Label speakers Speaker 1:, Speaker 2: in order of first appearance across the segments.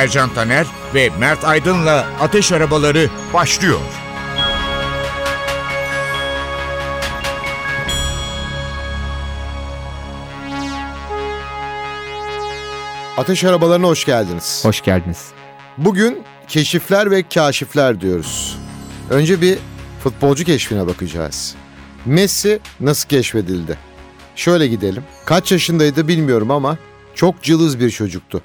Speaker 1: Ercan Taner ve Mert Aydın'la Ateş Arabaları başlıyor.
Speaker 2: Ateş arabalarına hoş geldiniz.
Speaker 3: Hoş geldiniz.
Speaker 2: Bugün keşifler ve kaşifler diyoruz. Önce bir futbolcu keşfine bakacağız. Messi nasıl keşfedildi? Şöyle gidelim. Kaç yaşındaydı bilmiyorum ama çok cılız bir çocuktu.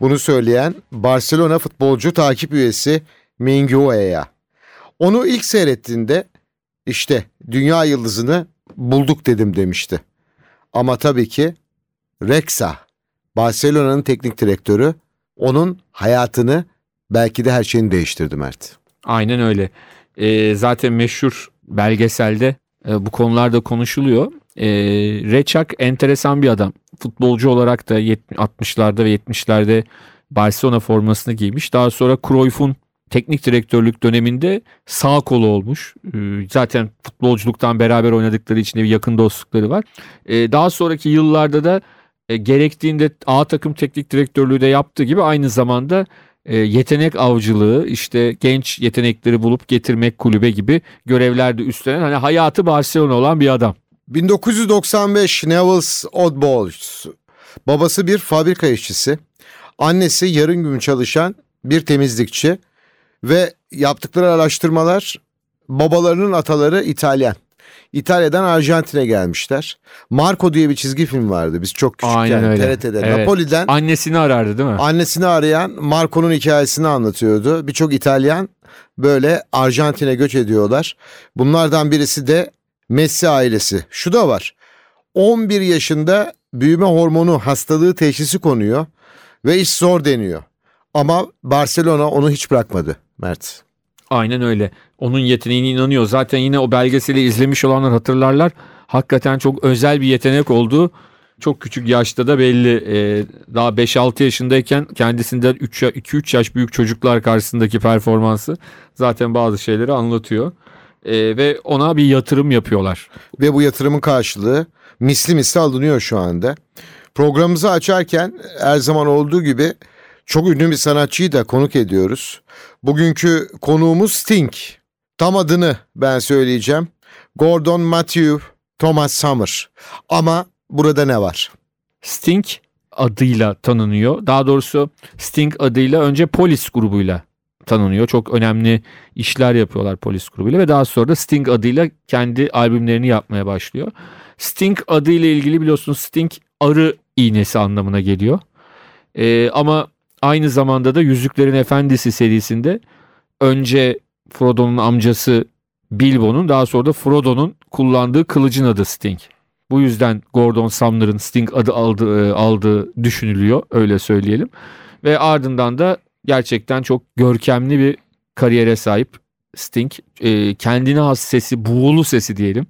Speaker 2: Bunu söyleyen Barcelona futbolcu takip üyesi Mingue'ya. Onu ilk seyrettiğinde işte dünya yıldızını bulduk dedim demişti. Ama tabii ki Rexa, Barcelona'nın teknik direktörü onun hayatını belki de her şeyini değiştirdi Mert.
Speaker 3: Aynen öyle. Ee, zaten meşhur belgeselde e, bu konularda konuşuluyor. Ee, Reçak enteresan bir adam. Futbolcu olarak da 60'larda ve 70'lerde Barcelona formasını giymiş. Daha sonra Cruyff'un teknik direktörlük döneminde sağ kolu olmuş. Ee, zaten futbolculuktan beraber oynadıkları için bir yakın dostlukları var. Ee, daha sonraki yıllarda da e, gerektiğinde A takım teknik direktörlüğü de yaptığı gibi aynı zamanda e, yetenek avcılığı işte genç yetenekleri bulup getirmek kulübe gibi görevlerde üstlenen hani hayatı Barcelona olan bir adam.
Speaker 2: 1995 Neville's Old Boys. Babası bir fabrika işçisi. Annesi yarın gün çalışan bir temizlikçi. Ve yaptıkları araştırmalar babalarının ataları İtalyan. İtalya'dan Arjantin'e gelmişler. Marco diye bir çizgi film vardı. Biz çok küçükken
Speaker 3: Aynen öyle.
Speaker 2: TRT'de.
Speaker 3: Evet.
Speaker 2: Napoli'den
Speaker 3: Annesini arardı değil mi?
Speaker 2: annesini arayan Marco'nun hikayesini anlatıyordu. Birçok İtalyan böyle Arjantin'e göç ediyorlar. Bunlardan birisi de Messi ailesi. Şu da var. 11 yaşında büyüme hormonu hastalığı teşhisi konuyor ve iş zor deniyor. Ama Barcelona onu hiç bırakmadı Mert.
Speaker 3: Aynen öyle. Onun yeteneğine inanıyor. Zaten yine o belgeseli izlemiş olanlar hatırlarlar. Hakikaten çok özel bir yetenek olduğu çok küçük yaşta da belli. Ee, daha 5-6 yaşındayken kendisinden 2-3 yaş büyük çocuklar karşısındaki performansı zaten bazı şeyleri anlatıyor. Ee, ve ona bir yatırım yapıyorlar.
Speaker 2: Ve bu yatırımın karşılığı misli misli alınıyor şu anda. Programımızı açarken her zaman olduğu gibi çok ünlü bir sanatçıyı da konuk ediyoruz. Bugünkü konuğumuz Sting. Tam adını ben söyleyeceğim. Gordon Matthew Thomas Summer. Ama burada ne var?
Speaker 3: Sting adıyla tanınıyor. Daha doğrusu Sting adıyla önce Polis grubuyla tanınıyor. Çok önemli işler yapıyorlar Polis grubuyla ve daha sonra da Sting adıyla kendi albümlerini yapmaya başlıyor. Sting adıyla ilgili biliyorsunuz Sting arı iğnesi anlamına geliyor. Ee, ama aynı zamanda da Yüzüklerin Efendisi serisinde önce Frodo'nun amcası Bilbo'nun daha sonra da Frodo'nun kullandığı kılıcın adı Sting. Bu yüzden Gordon Sumner'ın Sting adı aldığı, aldığı düşünülüyor öyle söyleyelim. Ve ardından da gerçekten çok görkemli bir kariyere sahip Sting. E, kendine has sesi, buğulu sesi diyelim.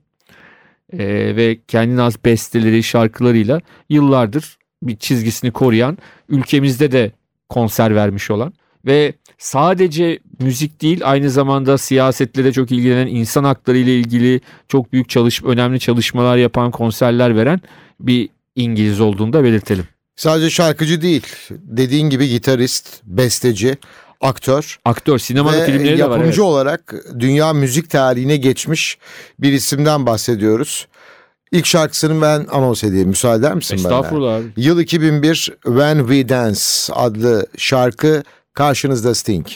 Speaker 3: E, ve kendine has besteleri, şarkılarıyla yıllardır bir çizgisini koruyan, ülkemizde de konser vermiş olan ve sadece müzik değil aynı zamanda siyasetle de çok ilgilenen insan hakları ile ilgili çok büyük çalış önemli çalışmalar yapan konserler veren bir İngiliz olduğunu da belirtelim.
Speaker 2: Sadece şarkıcı değil. Dediğin gibi gitarist, besteci, aktör.
Speaker 3: Aktör sinemada
Speaker 2: ve
Speaker 3: filmleri de var.
Speaker 2: yapımcı
Speaker 3: evet.
Speaker 2: olarak dünya müzik tarihine geçmiş bir isimden bahsediyoruz. İlk şarkısını ben anons edeyim. Müsaade eder misin bana?
Speaker 3: Estağfurullah abi.
Speaker 2: Yıl 2001 When We Dance adlı şarkı karşınızda Sting.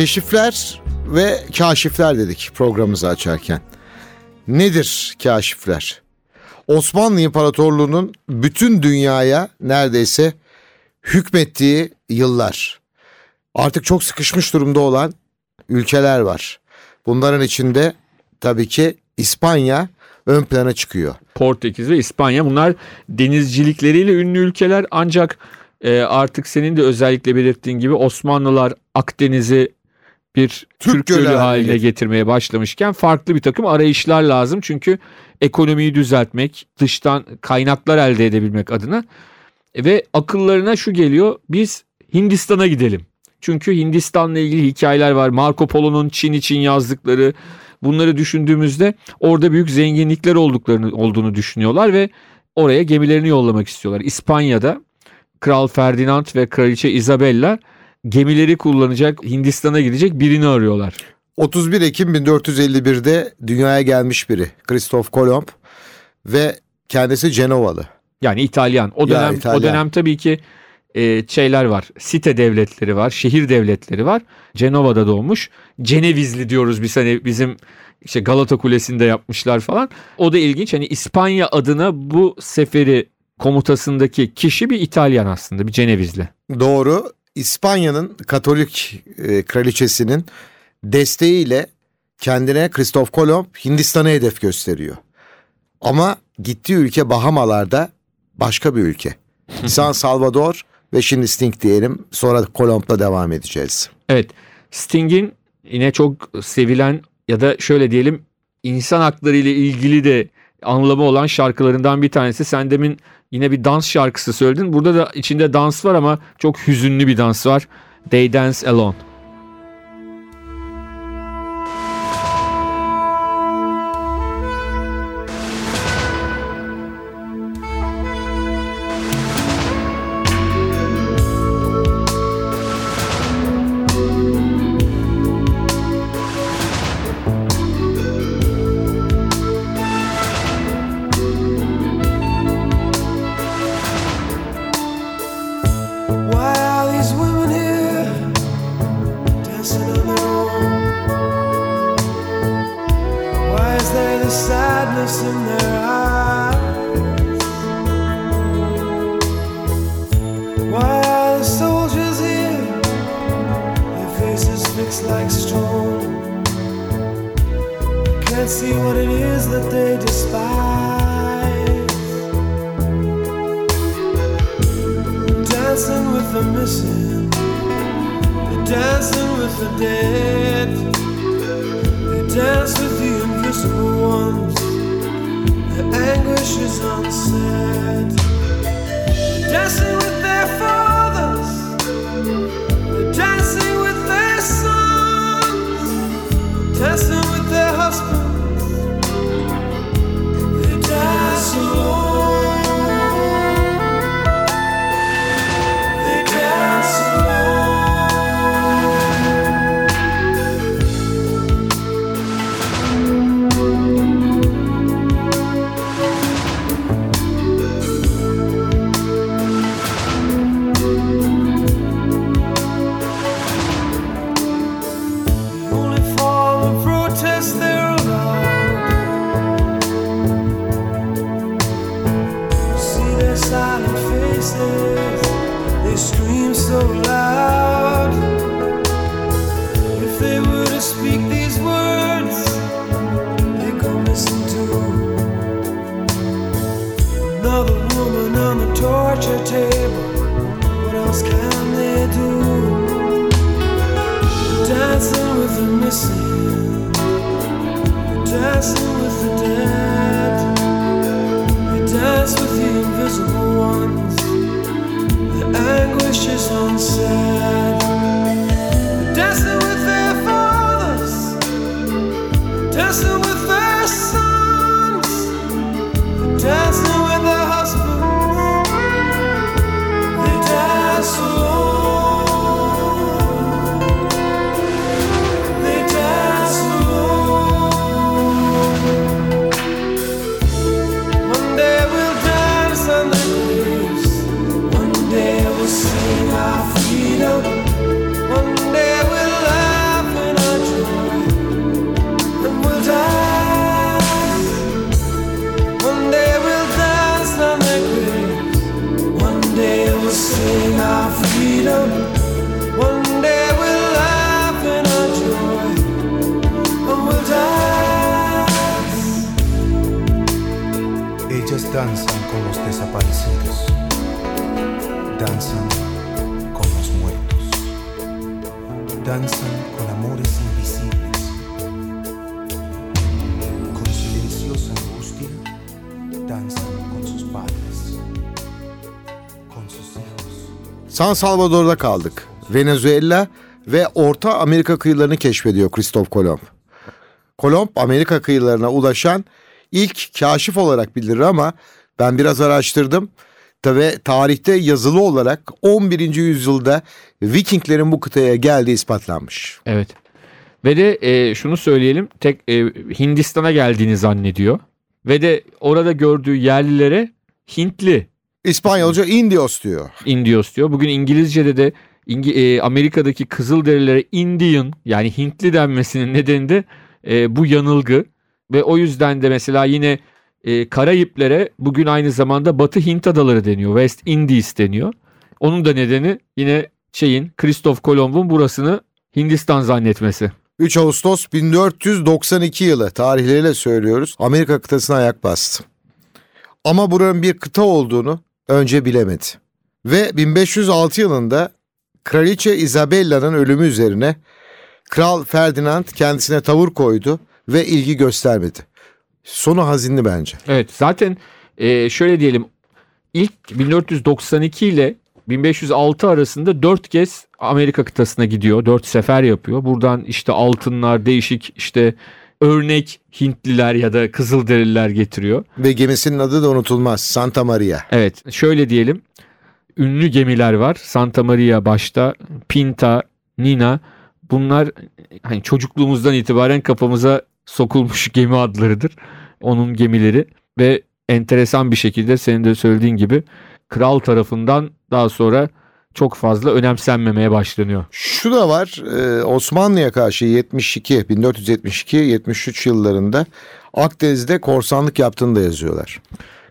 Speaker 2: Keşifler ve kaşifler dedik programımızı açarken. Nedir kaşifler? Osmanlı İmparatorluğu'nun bütün dünyaya neredeyse hükmettiği yıllar. Artık çok sıkışmış durumda olan ülkeler var. Bunların içinde tabii ki İspanya ön plana çıkıyor.
Speaker 3: Portekiz ve İspanya bunlar denizcilikleriyle ünlü ülkeler ancak e, artık senin de özellikle belirttiğin gibi Osmanlılar Akdeniz'i bir
Speaker 2: Türk
Speaker 3: Türk,
Speaker 2: Gölü
Speaker 3: Gölü
Speaker 2: haline
Speaker 3: haline
Speaker 2: getir-
Speaker 3: getirmeye başlamışken farklı bir takım arayışlar lazım. Çünkü ekonomiyi düzeltmek, dıştan kaynaklar elde edebilmek adına ve akıllarına şu geliyor biz Hindistan'a gidelim. Çünkü Hindistan'la ilgili hikayeler var. Marco Polo'nun Çin için yazdıkları bunları düşündüğümüzde orada büyük zenginlikler olduklarını olduğunu düşünüyorlar ve oraya gemilerini yollamak istiyorlar. İspanya'da Kral Ferdinand ve Kraliçe Isabella gemileri kullanacak Hindistan'a gidecek birini arıyorlar.
Speaker 2: 31 Ekim 1451'de dünyaya gelmiş biri. Christoph Kolomb ve kendisi Cenovalı.
Speaker 3: Yani İtalyan. O
Speaker 2: Ya,
Speaker 3: dönem
Speaker 2: İtalyan.
Speaker 3: o dönem tabii ki e, şeyler var. Site devletleri var, şehir devletleri var. Cenova'da doğmuş. Cenevizli diyoruz biz hani bizim işte Galata Kulesi'nde yapmışlar falan. O da ilginç. Hani İspanya adına bu seferi komutasındaki kişi bir İtalyan aslında, bir Cenevizli.
Speaker 2: Doğru. İspanya'nın Katolik e, kraliçesinin desteğiyle kendine Christoph Kolomb Hindistan'a hedef gösteriyor. Ama gittiği ülke Bahamalar'da başka bir ülke. San Salvador ve şimdi Sting diyelim. Sonra Kolomb'la devam edeceğiz.
Speaker 3: Evet. Sting'in yine çok sevilen ya da şöyle diyelim insan hakları ile ilgili de anlamı olan şarkılarından bir tanesi. Sen demin yine bir dans şarkısı söyledin. Burada da içinde dans var ama çok hüzünlü bir dans var. They Dance Alone.
Speaker 4: sadness in their eyes. Why are the soldiers here? Their faces fixed like stone. Can't see what it is that they despise. Dancing with the missing, dancing with the dead. They dance with the anguish is unsaid. Dancing with their fathers. They're dancing with their sons. Dancing
Speaker 2: San Salvador'da kaldık. Venezuela ve Orta Amerika kıyılarını keşfediyor Kristof Kolomb. Kolomb Amerika kıyılarına ulaşan ilk kaşif olarak bilinir ama ben biraz araştırdım. Ve tarihte yazılı olarak 11. yüzyılda Vikinglerin bu kıtaya geldiği ispatlanmış.
Speaker 3: Evet. Ve de e, şunu söyleyelim. Tek e, Hindistan'a geldiğini zannediyor. Ve de orada gördüğü yerlilere Hintli
Speaker 2: İspanyolca Indios diyor.
Speaker 3: Indios diyor. Bugün İngilizce'de de İngi- e, Amerika'daki Kızılderililere Indian yani Hintli denmesinin nedeni de e, bu yanılgı. Ve o yüzden de mesela yine e, Karayiplere bugün aynı zamanda Batı Hint adaları deniyor. West Indies deniyor. Onun da nedeni yine şeyin Kristof Kolomb'un burasını Hindistan zannetmesi.
Speaker 2: 3 Ağustos 1492 yılı tarihleriyle söylüyoruz. Amerika kıtasına ayak bastı. Ama buranın bir kıta olduğunu önce bilemedi. Ve 1506 yılında Kraliçe Isabella'nın ölümü üzerine Kral Ferdinand kendisine tavır koydu ve ilgi göstermedi. Sonu hazinli bence.
Speaker 3: Evet zaten e, şöyle diyelim ilk 1492 ile 1506 arasında 4 kez Amerika kıtasına gidiyor. 4 sefer yapıyor. Buradan işte altınlar değişik işte örnek Hintliler ya da Kızılderililer getiriyor.
Speaker 2: Ve gemisinin adı da unutulmaz. Santa Maria.
Speaker 3: Evet şöyle diyelim ünlü gemiler var. Santa Maria başta Pinta, Nina bunlar hani çocukluğumuzdan itibaren kafamıza sokulmuş gemi adlarıdır. Onun gemileri ve enteresan bir şekilde senin de söylediğin gibi kral tarafından daha sonra çok fazla önemsenmemeye başlanıyor.
Speaker 2: Şu da var e, Osmanlı'ya karşı 72, 1472-73 yıllarında Akdeniz'de korsanlık yaptığını da yazıyorlar.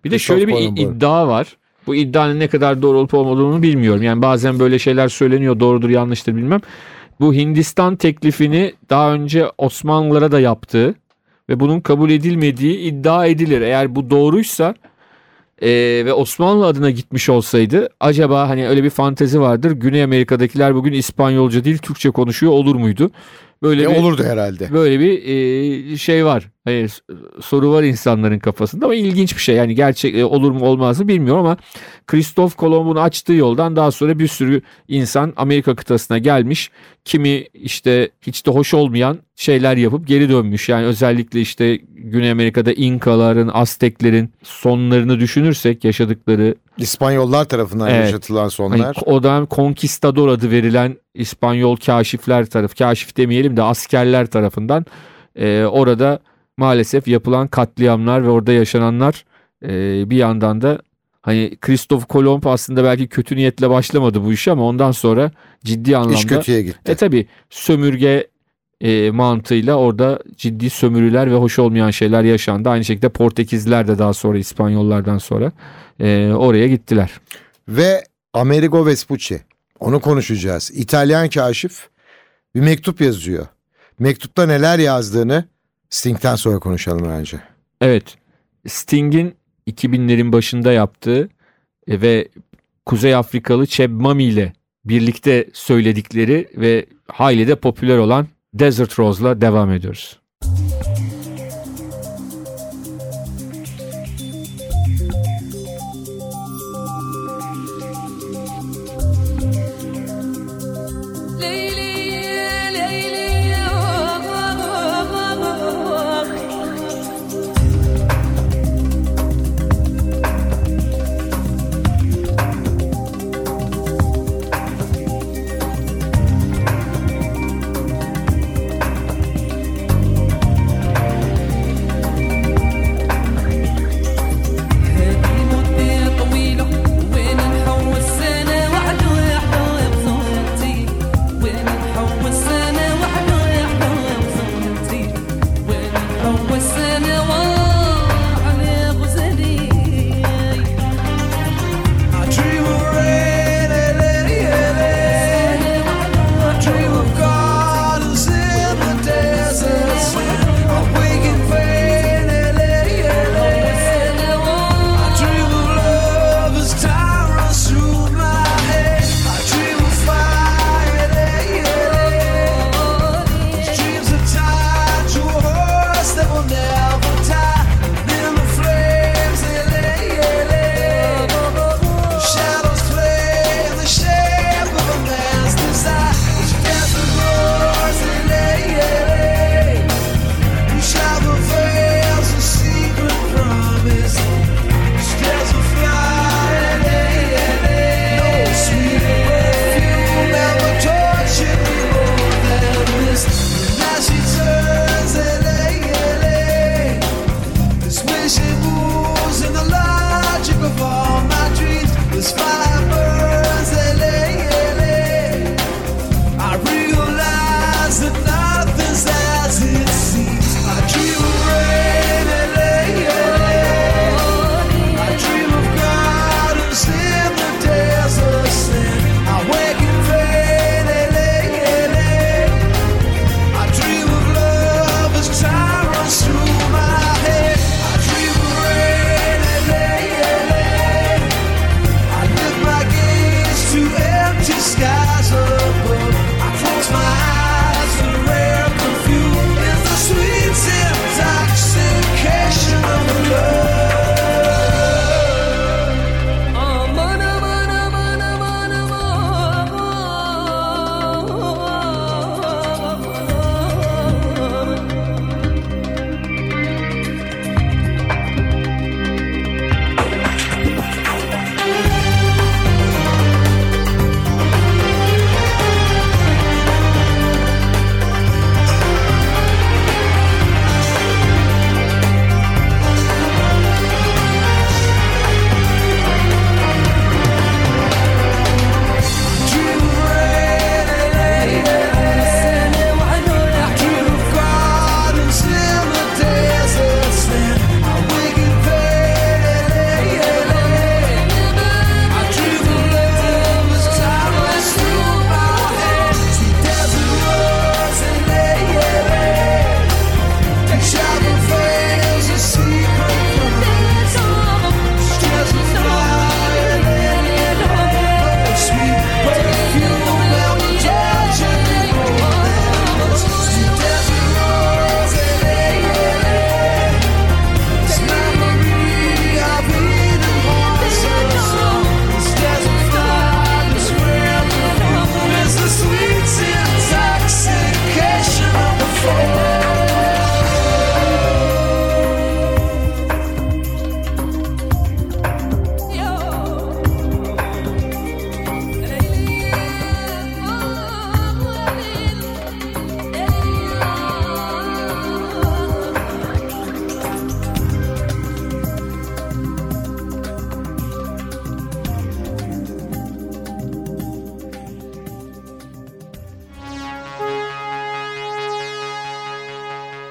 Speaker 3: Bir de
Speaker 2: Christoph
Speaker 3: şöyle bir
Speaker 2: Kolombo.
Speaker 3: iddia var. Bu iddianın ne kadar doğru olup olmadığını bilmiyorum. Yani bazen böyle şeyler söyleniyor doğrudur yanlıştır bilmem. bu Hindistan teklifini daha önce Osmanlılara da yaptığı ve bunun kabul edilmediği iddia edilir. Eğer bu doğruysa e, ve Osmanlı adına gitmiş olsaydı acaba hani öyle bir fantezi vardır. Güney Amerika'dakiler bugün İspanyolca değil Türkçe konuşuyor olur muydu? Böyle
Speaker 2: E,
Speaker 3: bir
Speaker 2: olurdu herhalde.
Speaker 3: böyle bir e, şey var. Hani s- soru var insanların kafasında ama ilginç bir şey. Yani gerçek e, olur mu olmaz mı bilmiyorum ama Kristof Kolomb'un açtığı yoldan daha sonra bir sürü insan Amerika kıtasına gelmiş. Kimi işte hiç de hoş olmayan şeyler yapıp geri dönmüş. Yani özellikle işte Güney Amerika'da İnkaların, Azteklerin sonlarını düşünürsek yaşadıkları
Speaker 2: İspanyollar tarafından
Speaker 3: Evet.
Speaker 2: yaşatılan
Speaker 3: Hani
Speaker 2: sonlar.
Speaker 3: o dönem Conquistador adı verilen İspanyol kaşifler tarafı, kaşif demeyelim de askerler tarafından e, orada maalesef yapılan katliamlar ve orada yaşananlar e, bir yandan da hani Kristof Kolomb aslında belki kötü niyetle başlamadı bu işe ama ondan sonra ciddi anlamda
Speaker 2: İş kötüye gitti.
Speaker 3: e tabi sömürge e, mantığıyla orada ciddi sömürüler ve hoş olmayan şeyler yaşandı. Aynı şekilde Portekizliler de daha sonra İspanyollardan sonra e, oraya gittiler.
Speaker 2: Ve Amerigo Vespucci. Onu konuşacağız. İtalyan kaşif bir mektup yazıyor. Mektupta neler yazdığını Sting'den sonra konuşalım önce.
Speaker 3: Evet. Sting'in 2000'lerin başında yaptığı e, ve Kuzey Afrikalı Cheb Mami ile birlikte söyledikleri ve hayli de popüler olan Desert Rose'la devam ediyoruz.
Speaker 5: Leyli,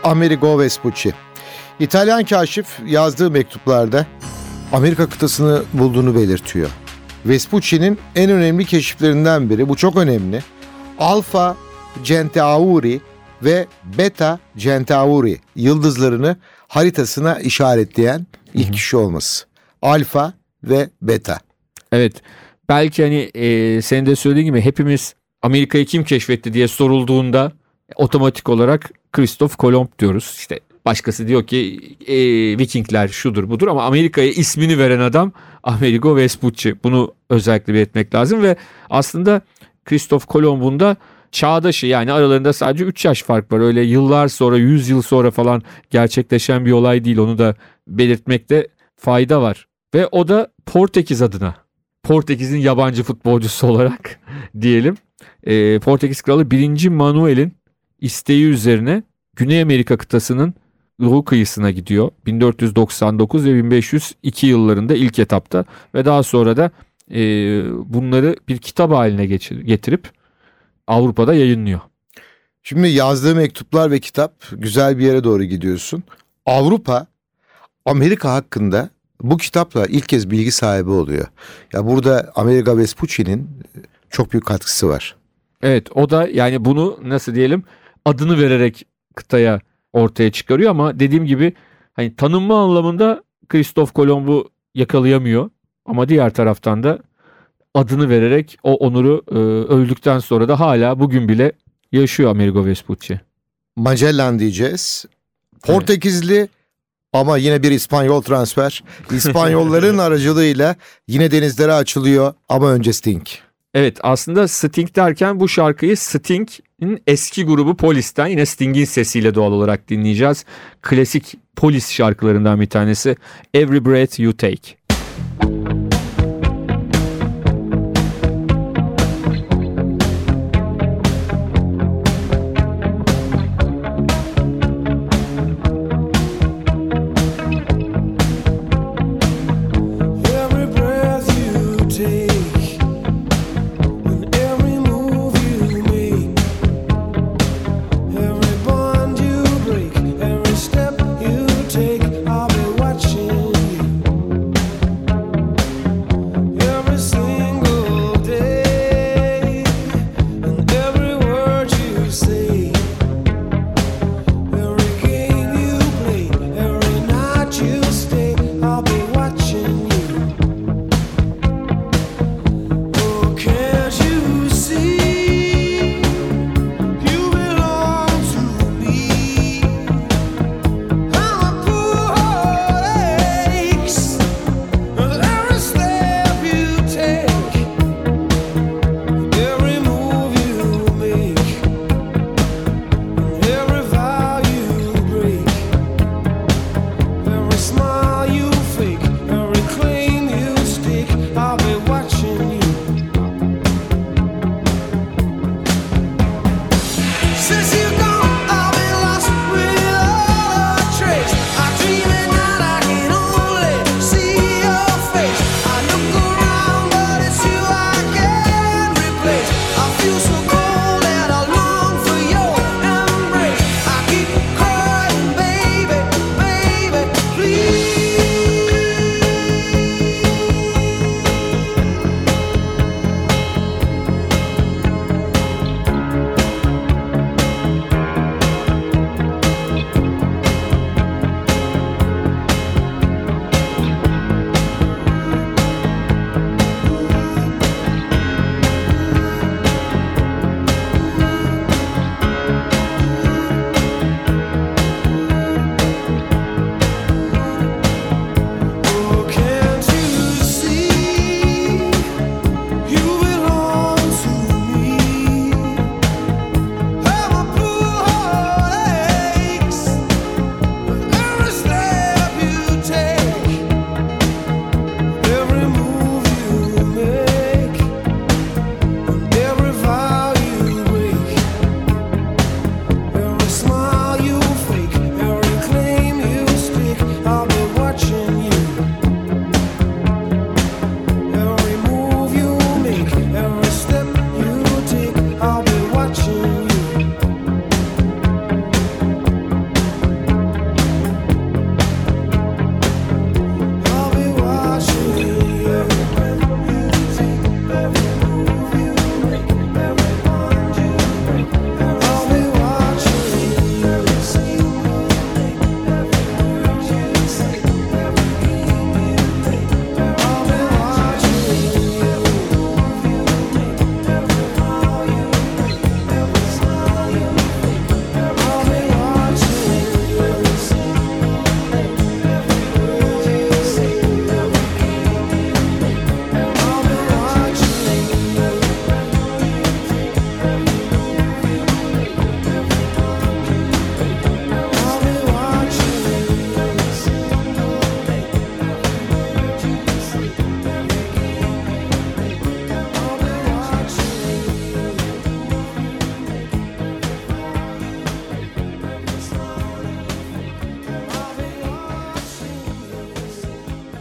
Speaker 2: Amerigo Vespucci. İtalyan kaşif yazdığı mektuplarda Amerika kıtasını bulduğunu belirtiyor. Vespucci'nin en önemli keşiflerinden biri, bu çok önemli. Alfa Centauri ve Beta Centauri yıldızlarını haritasına işaretleyen ilk kişi olması. Alfa ve Beta.
Speaker 3: Evet. Belki hani e, senin de söylediğin gibi hepimiz Amerika'yı kim keşfetti diye sorulduğunda otomatik olarak Christoph Kolomb diyoruz. İşte başkası diyor ki e, Vikingler şudur budur ama Amerika'ya ismini veren adam Amerigo Vespucci. Bunu özellikle belirtmek lazım ve aslında Christoph Kolomb'un da çağdaşı yani aralarında sadece 3 yaş fark var. Öyle yıllar sonra 100 yıl sonra falan gerçekleşen bir olay değil. Onu da belirtmekte fayda var. Ve o da Portekiz adına. Portekiz'in yabancı futbolcusu olarak diyelim. Ee, Portekiz kralı 1. Manuel'in isteği üzerine Güney Amerika kıtasının Doğu kıyısına gidiyor. 1499 ve 1502 yıllarında ilk etapta ve daha sonra da e, bunları bir kitap haline geçir- getirip Avrupa'da yayınlıyor.
Speaker 2: Şimdi yazdığı mektuplar ve kitap güzel bir yere doğru gidiyorsun. Avrupa Amerika hakkında bu kitapla ilk kez bilgi sahibi oluyor. Ya burada Amerigo Vespucci'nin çok büyük katkısı var.
Speaker 3: Evet o da yani bunu nasıl diyelim adını vererek kıtaya ortaya çıkarıyor ama dediğim gibi hani tanınma anlamında Kristof Kolomb'u yakalayamıyor ama diğer taraftan da adını vererek o onuru e, öldükten sonra da hala bugün bile yaşıyor Amerigo Vespucci.
Speaker 2: Magellan diyeceğiz. Portekizli ama yine bir İspanyol transfer. İspanyolların aracılığıyla yine denizlere açılıyor ama önce Sting.
Speaker 3: Evet aslında Sting derken bu şarkıyı Sting'in eski grubu Polis'ten yine Sting'in sesiyle doğal olarak dinleyeceğiz. Klasik Polis şarkılarından bir tanesi Every Breath You Take.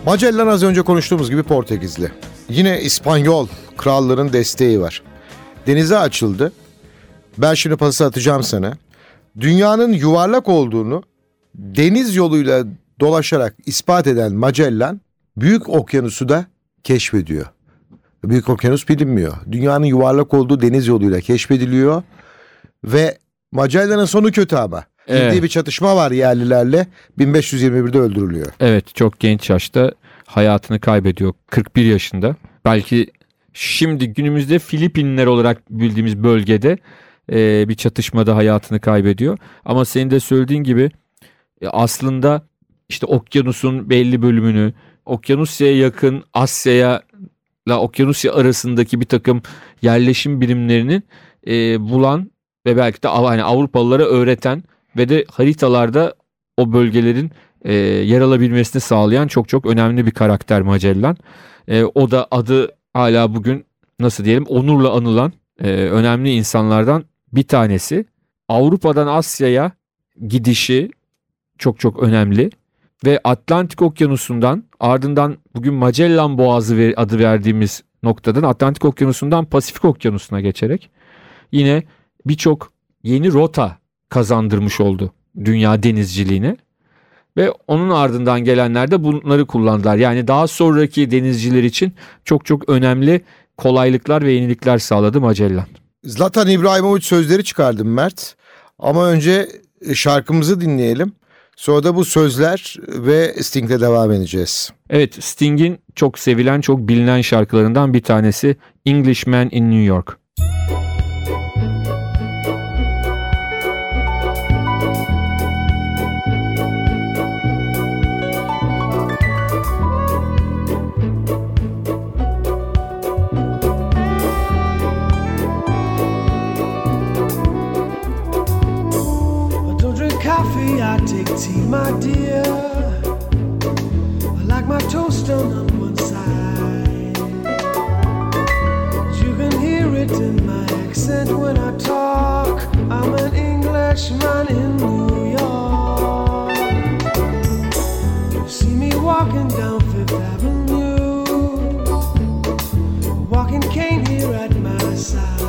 Speaker 2: Magellan az önce konuştuğumuz gibi Portekizli. Yine İspanyol kralların desteği var. Denize açıldı. Ben şimdi pası atacağım sana. Dünyanın yuvarlak olduğunu deniz yoluyla dolaşarak ispat eden Magellan Büyük Okyanus'u da keşfediyor. Büyük Okyanus bilinmiyor. Dünyanın yuvarlak olduğu deniz yoluyla keşfediliyor ve Magellan'ın sonu kötü ama.
Speaker 3: Evet.
Speaker 2: Ciddi bir çatışma var yerlilerle. 1521'de öldürülüyor.
Speaker 3: Evet çok genç yaşta hayatını kaybediyor 41 yaşında. Belki şimdi günümüzde Filipinler olarak bildiğimiz bölgede e, bir çatışmada hayatını kaybediyor. Ama senin de söylediğin gibi e, aslında işte okyanusun belli bölümünü Okyanusya'ya yakın Asya'ya la Okyanusya arasındaki bir takım yerleşim birimlerinin e, bulan ve belki de hani Avrupalılara öğreten ve de haritalarda o bölgelerin e, yer alabilmesini sağlayan çok çok önemli bir karakter Magellan. E, o da adı hala bugün nasıl diyelim onurla anılan e, önemli insanlardan bir tanesi. Avrupa'dan Asya'ya gidişi çok çok önemli ve Atlantik Okyanusu'ndan ardından bugün Magellan Boğazı adı verdiğimiz noktadan Atlantik Okyanusu'ndan Pasifik Okyanusu'na geçerek yine birçok yeni rota kazandırmış oldu dünya denizciliğine. Ve onun ardından gelenler de bunları kullandılar. Yani daha sonraki denizciler için çok çok önemli kolaylıklar ve yenilikler sağladı Magellan.
Speaker 2: Zlatan İbrahimovic sözleri çıkardım Mert. Ama önce şarkımızı dinleyelim. Sonra da bu sözler ve Sting'le devam edeceğiz.
Speaker 3: Evet Sting'in çok sevilen çok bilinen şarkılarından bir tanesi Englishman in New York.
Speaker 4: I tea, my dear. I like my toast done on one side. You can hear it in my accent when I talk. I'm an Englishman in New York. You see me walking down Fifth Avenue, walking cane here at my side.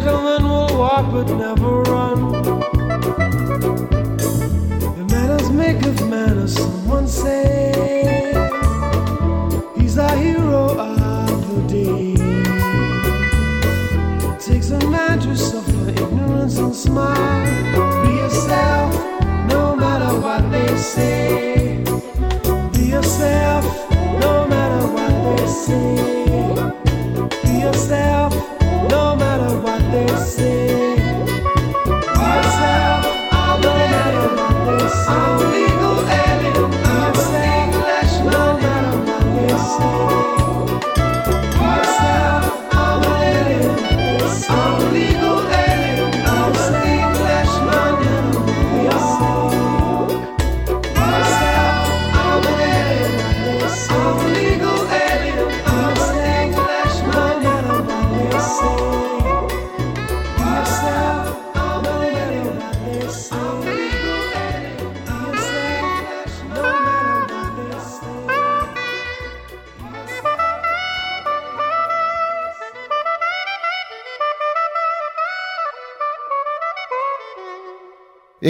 Speaker 4: Gentleman will walk but never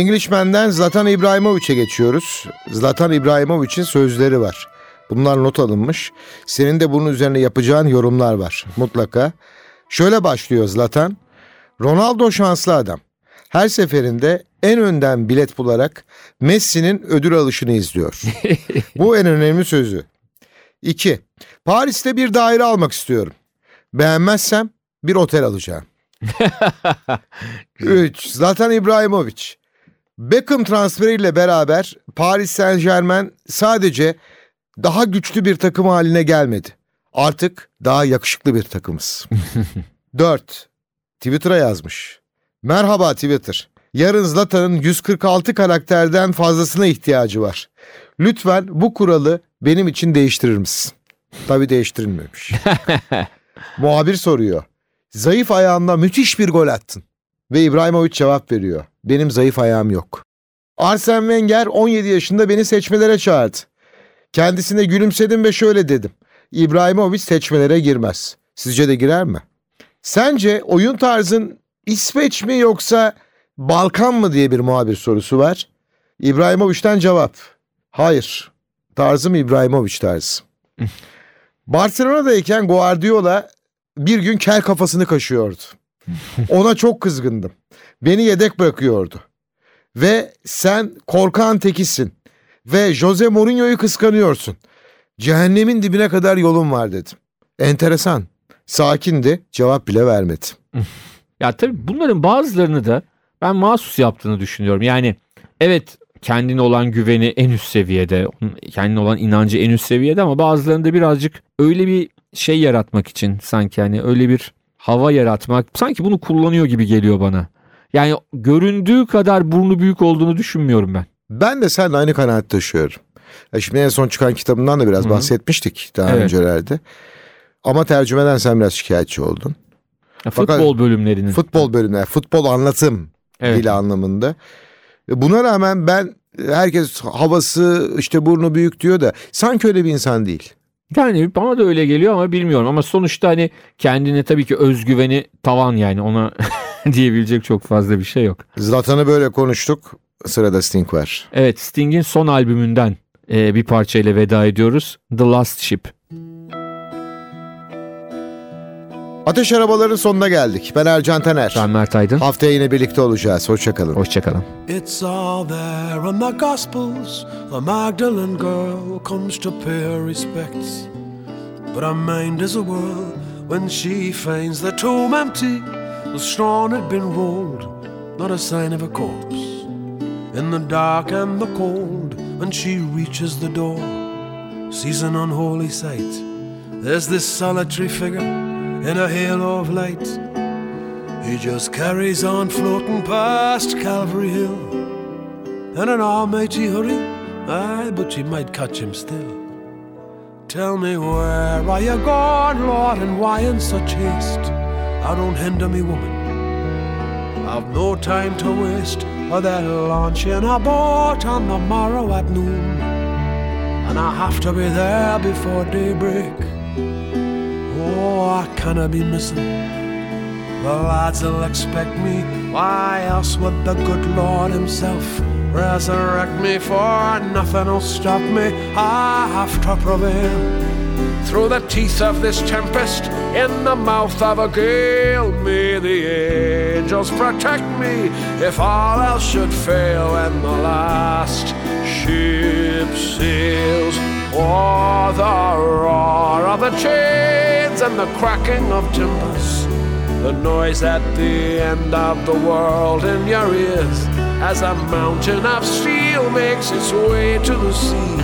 Speaker 2: Englishman'den Zlatan İbrahimovic'e geçiyoruz. Zlatan İbrahimovic'in sözleri var. Bunlar not alınmış. Senin de bunun üzerine yapacağın yorumlar var mutlaka. Şöyle başlıyor Zlatan. Ronaldo şanslı adam. Her seferinde en önden bilet bularak Messi'nin ödül alışını izliyor. Bu en önemli sözü. 2. Paris'te bir daire almak istiyorum. Beğenmezsem bir otel alacağım. 3. Zlatan İbrahimovic. Beckham transferiyle beraber Paris Saint Germain sadece daha güçlü bir takım haline gelmedi. Artık daha yakışıklı bir takımız. 4. Twitter'a yazmış. Merhaba Twitter. Yarın Zlatan'ın 146 karakterden fazlasına ihtiyacı var. Lütfen bu kuralı benim için değiştirir misin? Tabii değiştirilmemiş. Muhabir soruyor. Zayıf ayağınla müthiş bir gol attın. Ve İbrahimovic cevap veriyor. Benim zayıf ayağım yok. Arsene Wenger 17 yaşında beni seçmelere çağırdı. Kendisine gülümsedim ve şöyle dedim. İbrahimovic seçmelere girmez. Sizce de girer mi? Sence oyun tarzın İsveç mi yoksa Balkan mı diye bir muhabir sorusu var. İbrahimovic'ten cevap. Hayır. Tarzım İbrahimovic tarzı. Barcelona'dayken Guardiola bir gün kel kafasını kaşıyordu. Ona çok kızgındım. Beni yedek bırakıyordu. Ve sen korkan tekisin. Ve Jose Mourinho'yu kıskanıyorsun. Cehennemin dibine kadar yolun var dedim. Enteresan. Sakindi. Cevap bile vermedi.
Speaker 3: Ya tabii bunların bazılarını da ben mahsus yaptığını düşünüyorum. Yani evet kendine olan güveni en üst seviyede, kendine olan inancı en üst seviyede ama bazılarında birazcık öyle bir şey yaratmak için sanki hani öyle bir hava yaratmak sanki bunu kullanıyor gibi geliyor bana. Yani göründüğü kadar burnu büyük olduğunu düşünmüyorum ben.
Speaker 2: Ben de seninle aynı kanaat taşıyorum. Ya şimdi en son çıkan kitabından da biraz
Speaker 3: Hı hı.
Speaker 2: bahsetmiştik daha
Speaker 3: Evet.
Speaker 2: öncelerde. Ama tercümeden sen biraz şikayetçi oldun.
Speaker 3: Ya
Speaker 2: Fakat-
Speaker 3: futbol bölümlerinin.
Speaker 2: Futbol bölümü, futbol anlatım
Speaker 3: Evet.
Speaker 2: dili anlamında. E, Buna rağmen ben herkes havası işte burnu büyük diyor da sanki öyle bir insan değil.
Speaker 3: Yani bana da öyle geliyor ama bilmiyorum. Ama sonuçta hani kendine tabii ki özgüveni tavan yani ona diyebilecek çok fazla bir şey yok.
Speaker 2: Zlatan'ı böyle konuştuk. Sırada Sting var.
Speaker 3: Evet Sting'in son albümünden e, bir parçayla veda ediyoruz. The Last Ship.
Speaker 2: Ateş Arabaların sonuna geldik. Ben Ercan Taner.
Speaker 3: Ben Mert Aydın.
Speaker 2: Haftaya yine birlikte olacağız. Hoşçakalın.
Speaker 3: Hoşçakalın.
Speaker 4: It's all there in the Gospels. The Magdalene girl comes to pay her respects. But her mind is a whirl when she finds the tomb empty. The stone had been rolled, not a sign of a corpse. In the dark and the cold, when she reaches the door, sees an unholy sight. There's this solitary figure in a halo of light. He just carries on floating past Calvary Hill in an almighty hurry. Aye, but you might catch him still. Tell me where are you gone, Lord, and why in such haste? I don't hinder me, woman. I've no time to waste. For they're launching a boat on the morrow at noon, and I have to be there before daybreak. Oh, I be missing. The lads will expect me. Why else would the good Lord Himself resurrect me? For nothing will stop me. I have to prevail through the teeth of this tempest, in the mouth of a gale. May the angels protect me if all else should fail when the last ship sails. or the roar of the and the cracking of timbers. The noise at the end of the world in your ears as a mountain of steel makes its way to the sea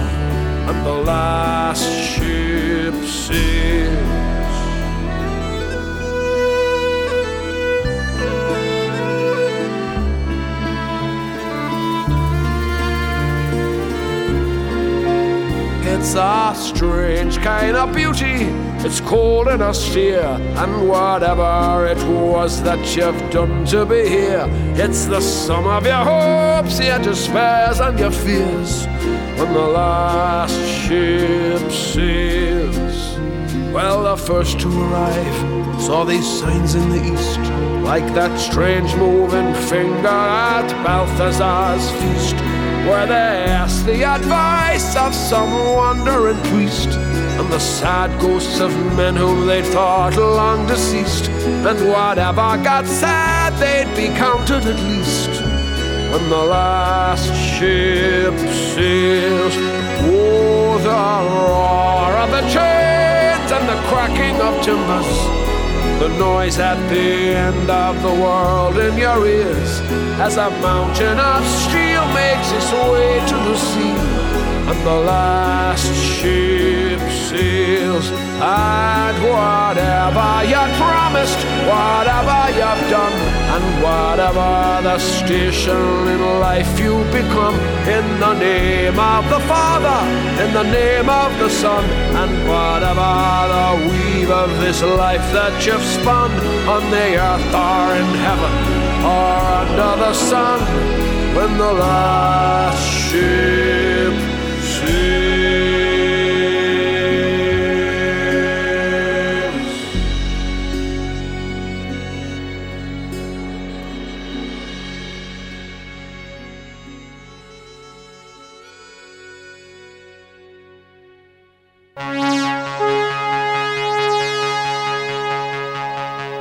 Speaker 4: and the last ship sails. It's a strange kind of beauty. It's cold and austere, and whatever it was that you've done to be here, it's the sum of your hopes, your despairs, and your fears. When the last ship sails, well, the first to arrive saw these signs in the east, like that strange moving finger at Balthazar's feast where they asked the advice of some wandering priest and the sad ghosts of men whom they thought long deceased. And whatever got said, they'd be counted at least when the last ship sails. Oh, the roar of the chains and the cracking of timbers. The noise at the end of the world in your ears as a mountain of steel makes its way to the sea and the last ship sails. And whatever you promised, whatever you've done, and whatever the station in life you become, in the name of the Father, in the name of the Son, and whatever the weave of this life that you've spun on the earth or in heaven or under the sun, when the last ship